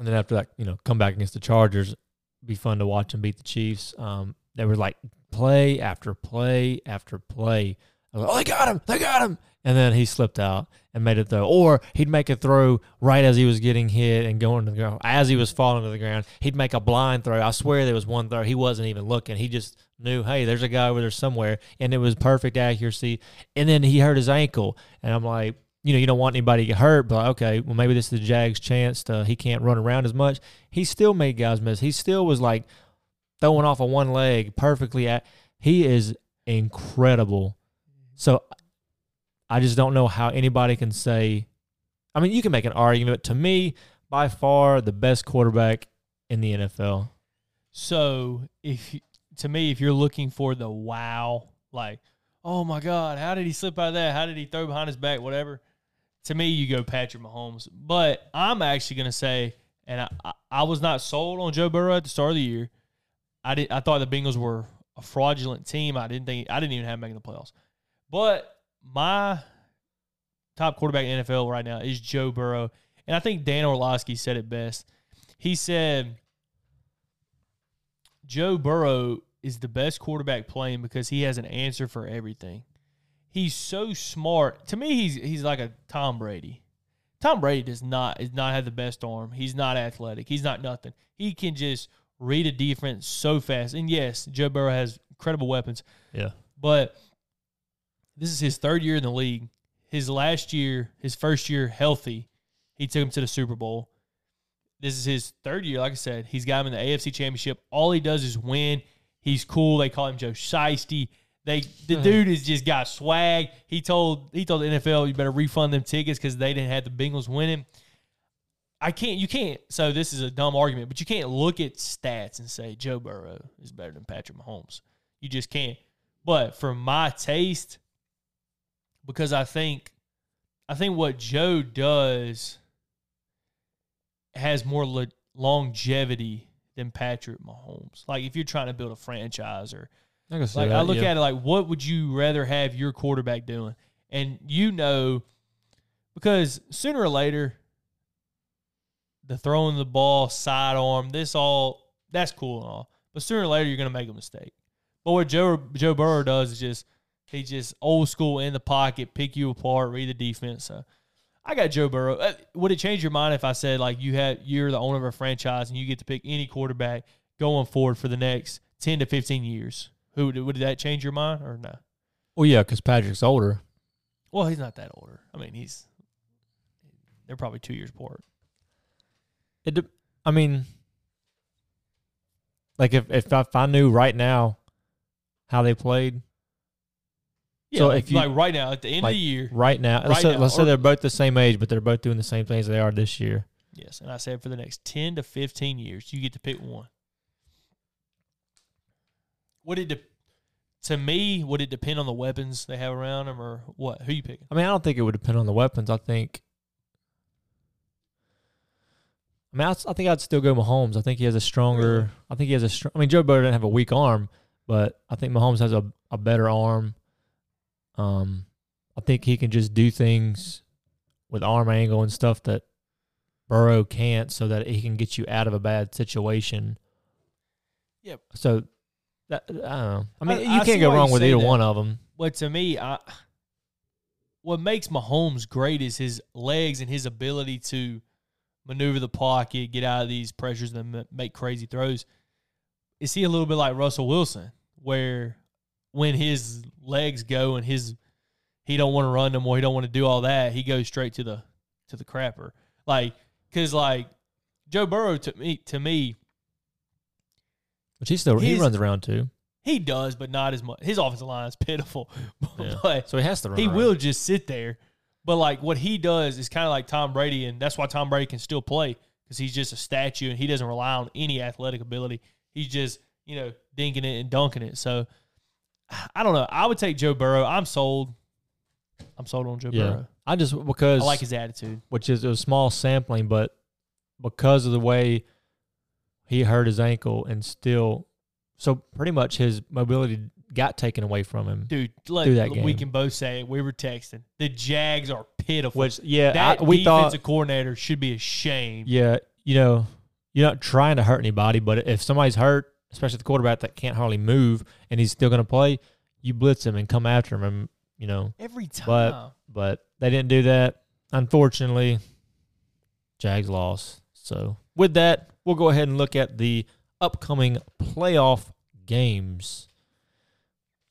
and then after that, you know, come back against the Chargers, be fun to watch them beat the Chiefs. Um, they were like play after play after play. Like, oh, they got him, they got him, and then he slipped out and made a throw, or he'd make a throw right as he was getting hit and going to the ground. As he was falling to the ground, he'd make a blind throw. I swear there was one throw he wasn't even looking. He just knew, hey, there's a guy over there somewhere, and it was perfect accuracy. And then he hurt his ankle, and I'm like, you know, you don't want anybody to get hurt, but okay, well, maybe this is the Jags' chance to he can't run around as much. He still made guys miss. He still was like throwing off of one leg perfectly. At he is incredible. So I just don't know how anybody can say. I mean, you can make an argument. But to me, by far the best quarterback in the NFL. So if to me, if you're looking for the wow, like, oh my God, how did he slip out of that? How did he throw behind his back? Whatever. To me, you go Patrick Mahomes. But I'm actually gonna say, and I, I, was not sold on Joe Burrow at the start of the year. I did. I thought the Bengals were a fraudulent team. I didn't think. I didn't even have them making the playoffs. But my top quarterback in the NFL right now is Joe Burrow, and I think Dan Orlovsky said it best. He said. Joe Burrow is the best quarterback playing because he has an answer for everything. He's so smart. To me, he's he's like a Tom Brady. Tom Brady does not does not have the best arm. He's not athletic. He's not nothing. He can just read a defense so fast. And yes, Joe Burrow has incredible weapons, Yeah. but this is his third year in the league. His last year, his first year healthy, he took him to the Super Bowl. This is his third year. Like I said, he's got him in the AFC Championship. All he does is win. He's cool. They call him Joe Shiesty. They the dude has just got swag. He told he told the NFL you better refund them tickets because they didn't have the Bengals winning. I can't. You can't. So this is a dumb argument, but you can't look at stats and say Joe Burrow is better than Patrick Mahomes. You just can't. But for my taste, because I think, I think what Joe does has more le- longevity than Patrick Mahomes. Like if you're trying to build a franchise or I like that, I look yeah. at it like, what would you rather have your quarterback doing? And you know, because sooner or later, the throwing the ball, sidearm, this all that's cool and all. But sooner or later, you're gonna make a mistake. But what Joe Joe Burrow does is just he just old school in the pocket, pick you apart, read the defense. So I got Joe Burrow. Uh, Would it change your mind if I said like you had you're the owner of a franchise and you get to pick any quarterback going forward for the next ten to fifteen years? Who would, would that change your mind or no? Well, yeah, because Patrick's older. Well, he's not that older. I mean, he's they're probably two years apart. It. De- I mean, like if if I, if I knew right now how they played Yeah, So like, if you- like right now at the end of the year, right now, let's, Right say, now, let's say they're both the same age, but they're both doing the same things they are this year. yes, and I said for the next ten to fifteen years, you get to pick one. Would it de- to me? Would it depend on the weapons they have around them, or what? Who you picking? I mean, I don't think it would depend on the weapons. I think. I mean, I'd, I think I'd still go Mahomes. I think he has a stronger. Really? I think he has a. Str- I mean, Joe Burrow didn't have a weak arm, but I think Mahomes has a, a better arm. Um, I think he can just do things with arm angle and stuff that Burrow can't, so that he can get you out of a bad situation. Yep. So, that, uh, I don't know. I mean, I- you I can't go wrong with either that. one of them. Well, to me, I what makes Mahomes great is his legs and his ability to maneuver the pocket, get out of these pressures, and make crazy throws. Is he a little bit like Russell Wilson, where when his legs go and his he don't want to run no more, he don't want to do all that, he goes straight to the to the crapper, like because like Joe Burrow to me to me But he still he runs around too. he does, but not as much. His offensive line is pitiful, Yeah. but So he has to run. he around. will just sit there. But like what he does is kind of like Tom Brady, and that's why Tom Brady can still play because he's just a statue and he doesn't rely on any athletic ability. He's just you know dinking it and dunking it. So I don't know. I would take Joe Burrow. I'm sold. I'm sold on Joe Yeah. Burrow. I just because I like his attitude. which is a small sampling, but because of the way he hurt his ankle and still, so pretty much his mobility got taken away from him. Dude, Through that we can both say it. We were texting. The Jags are pitiful. Which yeah, that I, we defensive thought coordinator should be ashamed. yeah, you know, you're not trying to hurt anybody, but if somebody's hurt, especially the quarterback that can't hardly move and he's still going to play, you blitz him and come after him, and you know, Every time. But- but they didn't do that. Unfortunately, Jags lost. So with that, we'll go ahead and look at the upcoming playoff games.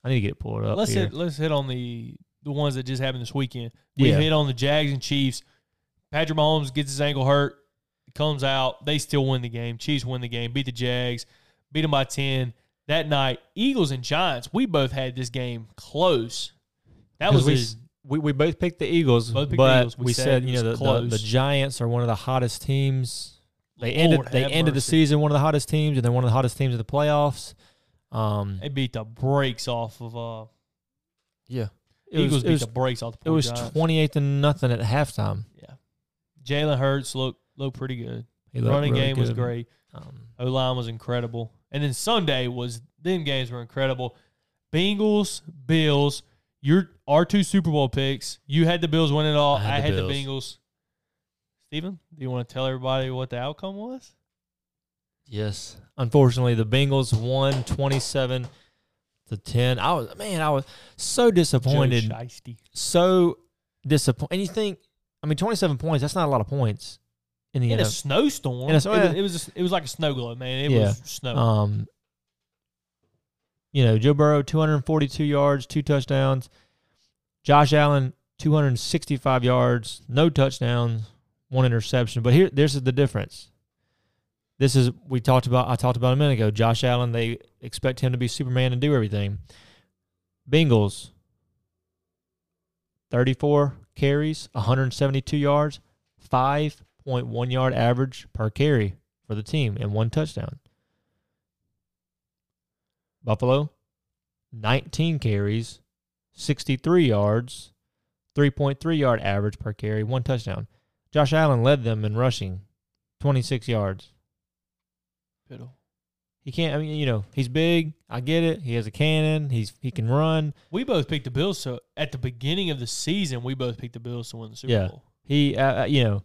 I need to get it pulled up. let's here. hit let's hit on the the ones that just happened this weekend. We Yeah. hit on the Jags and Chiefs. Patrick Mahomes gets his ankle hurt, comes out. They still win the game. Chiefs win the game. Beat the Jags. Beat them by ten. That night, Eagles and Giants. We both had this game close. That was we, we we both picked the Eagles, Both picked the but Eagles. We we, said said, you know the, the, the. Giants are one of the hottest teams. They ended they ended the season one of the hottest teams, and they're one of the hottest teams in the playoffs. Um, They beat the brakes off of uh yeah, Eagles it beat was, the brakes off the it was twenty eight to nothing at halftime. Yeah. Jalen Hurts looked looked pretty good. He looked Running really game was great. Um, O line was incredible. And then Sunday was them games were incredible. Bengals, Bills, your our two Super Bowl picks. You had the Bills win it all. I I had, had the the, Bengals. Steven, do you want to tell everybody what the outcome was? Yes. Unfortunately, the Bengals won 27 to 10. I was man, I was so disappointed. Joe So disappointed. And you think, I mean, 27 points, that's not a lot of points in the end. In a snowstorm. In a- it, was, it was it was like a snow globe, man. It Yeah. was snow. Um you know, Joe Burrow 242 yards, two touchdowns. Josh Allen 265 yards, no touchdowns, one interception. But here this is the difference. This is we talked about I talked about a minute ago. Josh Allen, they expect him to be Superman and do everything. Bengals 34 carries, 172 yards, 5.1 yard average per carry for the team and one touchdown. Buffalo, 19 carries, 63 yards, 3.3 yard average per carry, one touchdown. Josh Allen led them in rushing, 26 yards. Piddle. He can't. I mean, you know, he's big. I get it. He has a cannon. He's he can run. We both picked the Bills. So at the beginning of the season, we both picked the Bills to win the Super Yeah. Bowl. He, uh, uh, you know,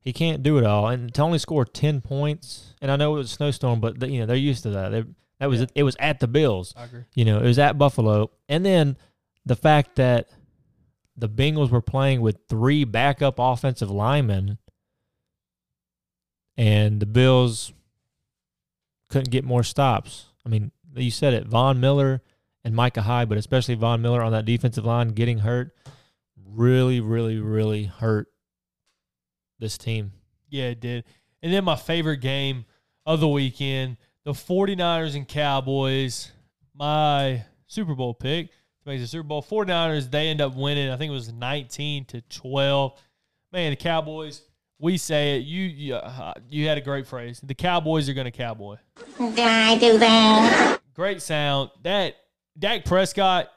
he can't do it all. And to only score 10 points, and I know it was a snowstorm, but the, you know they're used to that. They, that was Yeah. it was at the Bills. I agree. You know, it was at Buffalo. And then the fact that the Bengals were playing with three backup offensive linemen and the Bills couldn't get more stops. I mean, you said it, Von Miller and Micah Hyde, but especially Von Miller on that defensive line getting hurt really, really, really hurt this team. Yeah, it did. And then my favorite game of the weekend, the 49ers and Cowboys. My Super Bowl pick to make the Super Bowl. 49ers, they end up winning. I think it was 19 to 12. Man, the Cowboys, we say it. You you, uh, you had a great phrase. The Cowboys are going to cowboy. Did I do that? Great sound. That Dak Prescott,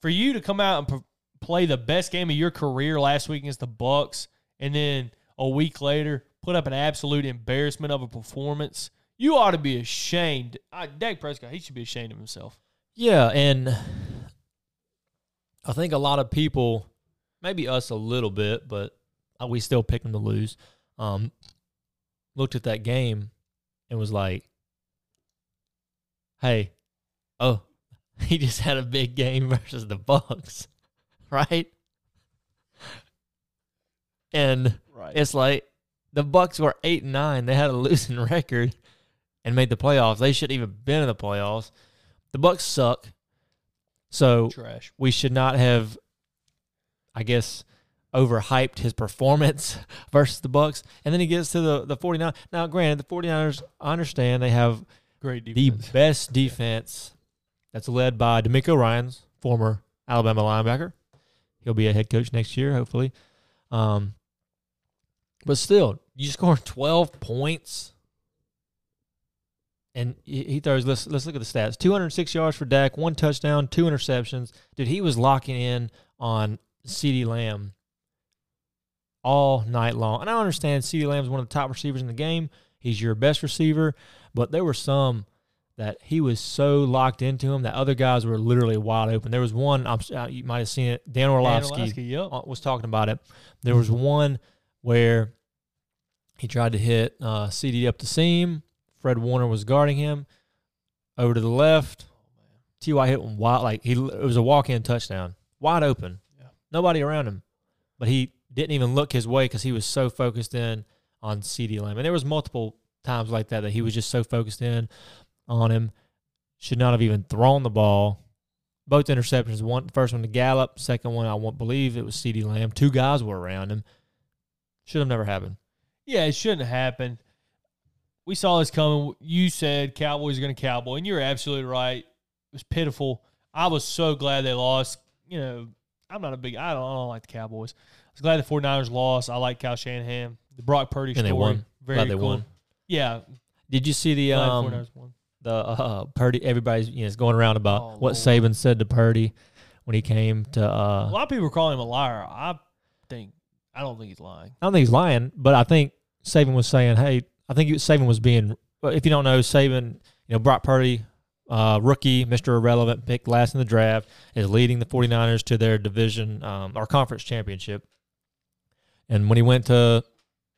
for you to come out and p- play the best game of your career last week against the Bucs, and then a week later put up an absolute embarrassment of a performance, you ought to be ashamed. Uh, Dak Prescott, he should be ashamed of himself. Yeah, and I think a lot of people, maybe us a little bit, but we still pick them to lose. Um, looked at that game and was like, "Hey, oh, he just had a big game versus the Bucs, right?" And Right. it's like the Bucs were eight and nine. They had a losing record and made the playoffs. They shouldn't even been in the playoffs. The Bucs suck. So Trash. we should not have, I guess, overhyped his performance versus the Bucs. And then he gets to the, the 49. Now, granted, the 49ers, I understand they have Great the best defense that's led by DeMeco Ryans, former Alabama linebacker. He'll be a head coach next year, hopefully. Um, but still, you scored 12 points. And he throws, let's, let's look at the stats 206 yards for Dak, one touchdown, two interceptions. Dude, he was locking in on CeeDee Lamb all night long. And I understand CeeDee Lamb is one of the top receivers in the game. He's your best receiver, but there were some that he was so locked into him that other guys were literally wide open. There was one I'm, uh, you might have seen it. Dan Dan Orlovsky Orlovsky, yep. uh, was talking about it. There was one where he tried to hit uh, CeeDee up the seam. Fred Warner was guarding him over to the left. Oh, Ty hit one wide, like he it was a walk-in touchdown, wide open, Yeah. nobody around him, but he didn't even look his way because he was so focused in on CeeDee Lamb. And there was multiple times like that that he was just so focused in on him, should not have even thrown the ball. Both interceptions, one first one to Gallup, second one I won't believe it was CeeDee Lamb. Two guys were around him. Should have never happened. Yeah, it shouldn't happen. We saw this coming. You said Cowboys are going to cowboy, and you're absolutely right. It was pitiful. I was so glad they lost. You know, I'm not a big. I don't, I don't like the Cowboys. I was glad the 49ers lost. I like Kyle Shanahan. The Brock Purdy And story. they won. Very Glad they cool. won. Yeah, Did you see the glad um 49ers won. the uh, Purdy? Everybody's you know is going around about Oh, what Lord. Saban said to Purdy when he came to. Uh, A uh lot of people are calling him a liar. I think. I don't think he's lying. I don't think he's lying, but I think Saban was saying, "Hey, I think Saban was being. If you don't know, Saban, you know Brock Purdy, uh, rookie, Mister Irrelevant, picked last in the draft, is leading the 49ers to their division um, or conference championship. And when he went to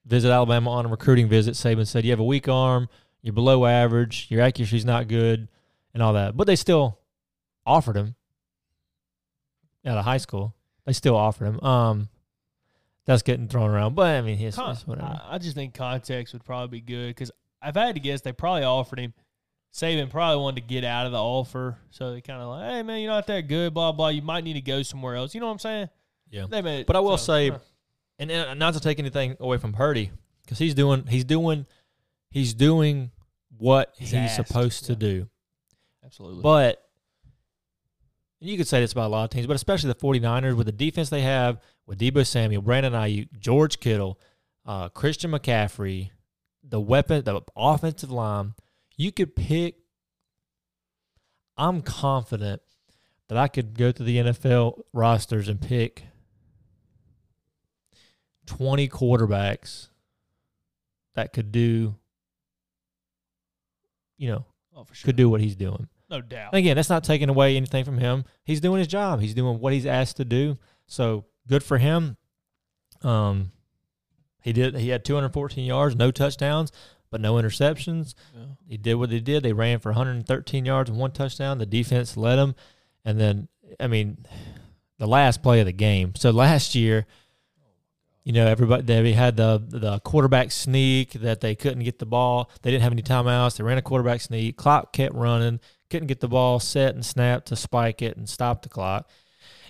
visit Alabama on a recruiting visit, Saban said, "You have a weak arm, you're below average, your accuracy's not good, and all that." But they still offered him out of high school. They still offered him. Um, that's getting thrown around, but I mean, it's, Con- it's whatever. I, I just think context would probably be good because if I had to guess, they probably offered him. Saban probably wanted to get out of the offer, so they kind of like, "Hey man, you're not that good." Blah blah. You might need to go somewhere else. You know what I'm saying? Yeah. They made, But I will so, say, and uh, not to take anything away from Purdy, because he's doing he's doing he's doing what He's he's, asked, supposed to yeah. do. absolutely. But and you could say this about a lot of teams, but especially the 49ers with the defense they have with Deebo Samuel, Brandon Aiyuk, George Kittle, uh, Christian McCaffrey, the weapon, the offensive line, you could pick. I'm confident that I could go through the NFL rosters and pick 20 quarterbacks that could do, you know, oh, for sure. could do what he's doing. No doubt. And again, that's not taking away anything from him. He's doing his job. He's doing what he's asked to do. So good for him. Um, he did. He had 214 yards, no touchdowns, but no interceptions. Yeah. He did what he did. They ran for 113 yards and one touchdown. The defense led him, and then I mean, the last play of the game. So last year, you know, everybody they had the the quarterback sneak that they couldn't get the ball. They didn't have any timeouts. They ran a quarterback sneak. Clock kept running. Couldn't get the ball set and snap to spike it and stop the clock.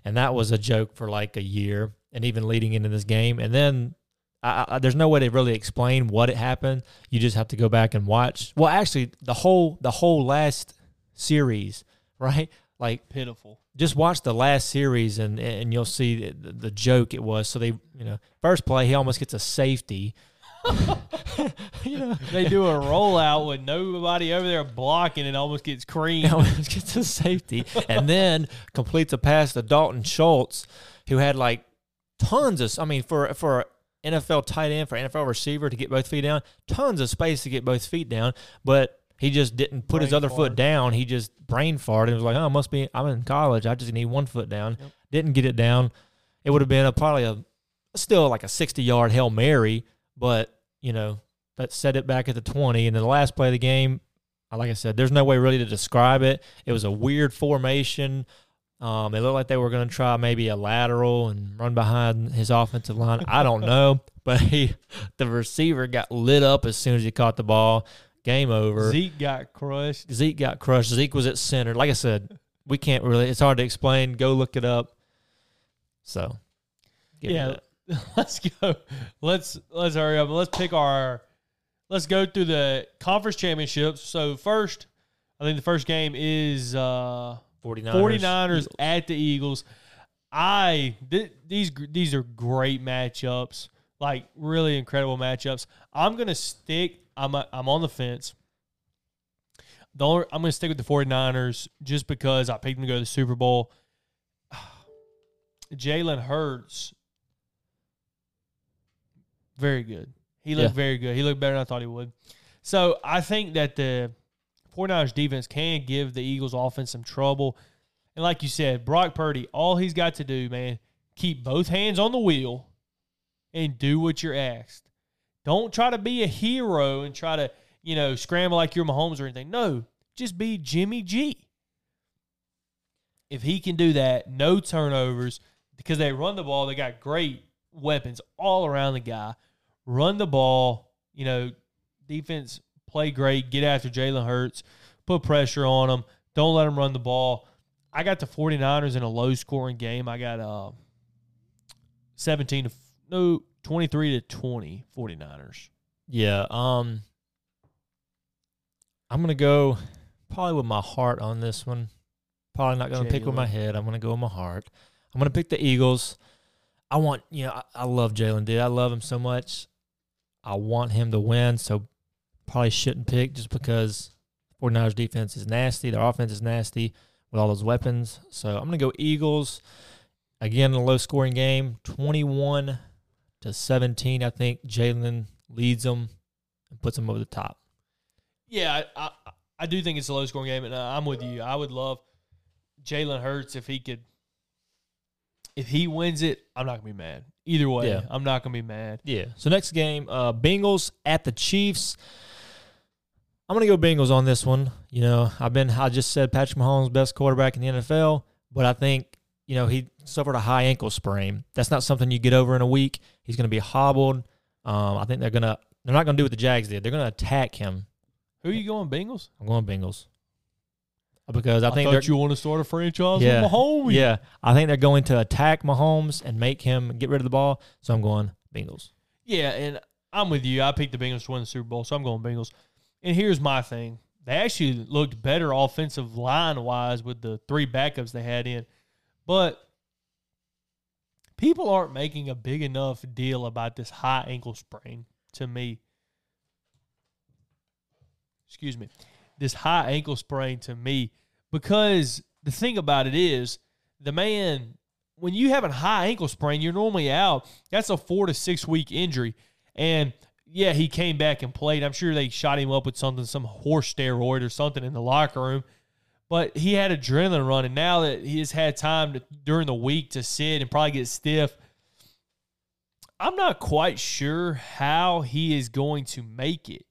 And that was a joke for like a year, and even leading into this game. And then I, I, there's no way to really explain what it happened. You just have to go back and watch. Well, actually, the whole the whole last series, right? Like Pitiful. just watch the last series and and you'll see the, the joke it was. So they, you know, first play he almost gets a safety. you know, They do a rollout with nobody over there blocking and almost gets creamed. he almost gets a safety, and then completes a pass to Dalton Schultz, who had like tons of. I mean, for for NFL tight end, for NFL receiver to get both feet down, tons of space to get both feet down, but. He just didn't put his other fart. foot down. He just brain farted and was like, "Oh, must be. I'm in college. I just need one foot down." Yep. Didn't get it down. It would have been a probably a still like a 60 yard hail mary, but you know that set it back at the 20. And then the last play of the game, like I said, there's no way really to describe it. It was a weird formation. Um, it looked like they were going to try maybe a lateral and run behind his offensive line. I don't know, but he, the receiver got lit up as soon as he caught the ball. Game over. Zeke got crushed. Zeke got crushed. Zeke was at center. Like I said, we can't really. It's hard to explain. Go look it up. So, Yeah. let's go. Let's let's hurry up. Let's pick our. Let's go through the conference championships. So first, I think the first game is uh 49ers. 49ers Eagles. at the Eagles. I th- these these are great matchups, like really incredible matchups. I'm gonna stick. I'm a, I'm on the fence. The only, I'm gonna stick with the 49ers just because I picked them to go to the Super Bowl. Jalen Hurts, very good. He looked Yeah. very good. He looked better than I thought he would. So I think that the 49ers defense can give the Eagles offense some trouble. And like you said, Brock Purdy, all he's got to do, man, keep both hands on the wheel and do what you're asked. Don't try to be a hero and try to, you know, scramble like you're Mahomes or anything. No, just be Jimmy G. If he can do that, no turnovers, because they run the ball, they got great weapons all around the guy. Run the ball, you know, defense play great, get after Jalen Hurts, put pressure on him, don't let him run the ball. I got the 49ers in a low scoring game. I got uh 17 to no 23 to 20 49ers. Yeah. Um, I'm gonna go probably with my heart on this one. Probably not gonna pick with my head. I'm gonna go with my heart. I'm gonna pick the Eagles. I want you know I, I love Jalen, dude. I love him so much. I want him to win, so probably shouldn't pick just because 49ers defense is nasty. Their offense is nasty with all those weapons. So I'm gonna go Eagles. Again, a low scoring game, 21 to 17. I think Jalen leads them and puts them over the top. Yeah, I, I, I do think it's a low scoring game, and uh, I'm with you. I would love Jalen Hurts if he could. If he wins it, I'm not gonna be mad. Either way, Yeah. I'm not gonna be mad. Yeah. So next game, uh, Bengals at the Chiefs. I'm gonna go Bengals on this one. You know, I've been I just said Patrick Mahomes best quarterback in the NFL, but I think you know he suffered a high ankle sprain. That's not something you get over in a week. He's gonna be hobbled. Um, I think they're gonna they're not gonna do what the Jags did. They're gonna attack him. Who are you going, Bengals? I'm going Bengals because I, think thought you want to start a franchise Yeah. with Mahomes. yeah I think they're going to attack Mahomes and make him get rid of the ball. So I'm going Bengals. Yeah, and I'm with you. I picked the Bengals to win the Super Bowl, so I'm going Bengals. And here's my thing. They actually looked better offensive line wise with the three backups they had in. But people aren't making a big enough deal about this high ankle sprain to me. Excuse me. This high ankle sprain to me because the thing about it is the man when you have a high ankle sprain, you're normally out. That's a four to six week injury. And yeah, he came back and played. I'm sure they shot him up with something, some horse steroid or something in the locker room. But he had adrenaline running. Now that he has had time to, during the week to sit and probably get stiff, I'm not quite sure how he is going to make it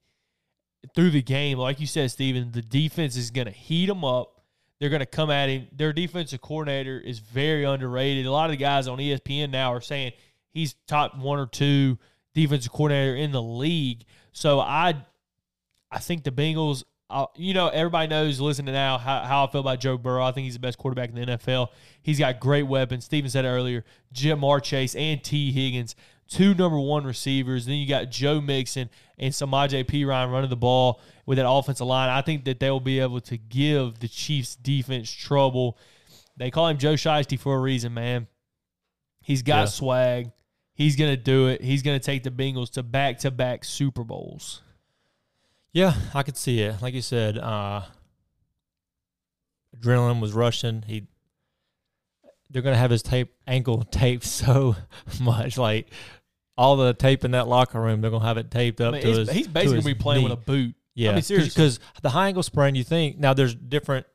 through the game. Like you said, Steven, the defense is going to heat him up. They're going to come at him. Their defensive coordinator is very underrated. A lot of the guys on ESPN now are saying he's top one or two defensive coordinator in the league. So I, I think the Bengals. Uh, you know, everybody knows listening now how, how I feel about Joe Burrow. I think he's the best quarterback in the NFL. He's got great weapons. Steven said earlier. Ja'Marr Chase and Tee Higgins, two number one receivers. Then you got Joe Mixon and Samaje Perine running the ball with that offensive line. I think that they'll be able to give the Chiefs defense trouble. They call him Joe Shiesty for a reason, man. He's got Yeah. swag. He's gonna do it. He's gonna take the Bengals to back to back Super Bowls. Yeah, I could see it. Like you said, uh, adrenaline was rushing. He, they're gonna have his tape ankle taped so much, like all the tape in that locker room. They're gonna have it taped I up mean, to he's, his. he's basically his gonna be playing with a boot. Yeah, mean, seriously. because the high ankle sprain. You think now there's different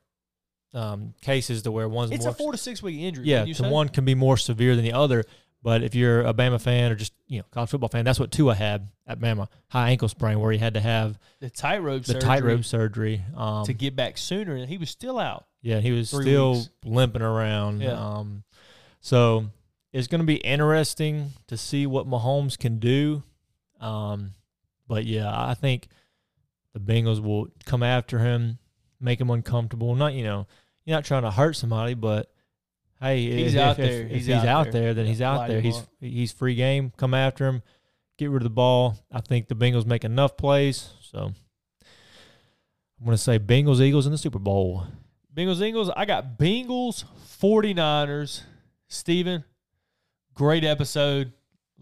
um, cases to where one's It's more a four to six week injury. yeah, wouldn't you to say? one can be more severe than the other. But if you're a Bama fan or just you know college football fan, that's what Tua had at Bama, high ankle sprain, where he had to have The tightrope the surgery tightrope surgery. Um, to get back sooner, and he was still out. yeah, he was still weeks. limping around. Yeah. Um, so it's going to be interesting to see what Mahomes can do. Um, but yeah, I think the Bengals will come after him, make him uncomfortable. Not you know, you're not trying to hurt somebody, but hey, He's if, out if- there. If, He's he's, out out, there. there. then Yeah, he's out there. He's up. he's free game. Come after him, get rid of the ball. I think the Bengals make enough plays. So I'm going to say Bengals Eagles in the Super Bowl. Bengals, Eagles. I got Bengals, 49ers. Steven, great episode.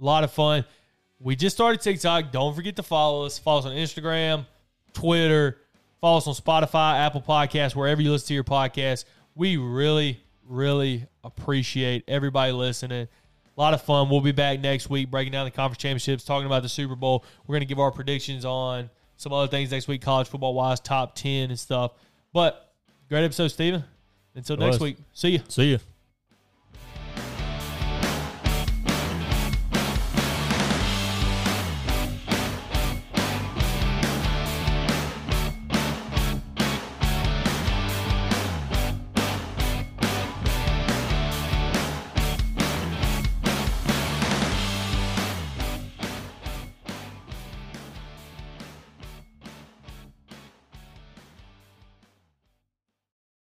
A lot of fun. We just started TikTok. Don't forget to follow us. Follow us on Instagram, Twitter. Follow us on Spotify, Apple Podcasts, wherever you listen to your podcast. We really, really appreciate everybody listening. A lot of fun. We'll be back next week breaking down the conference championships, talking about the Super Bowl. We're going to give our predictions on some other things next week, college football wise, top 10 and stuff. But great episode, Steven. Until It next was. week. See you. See you.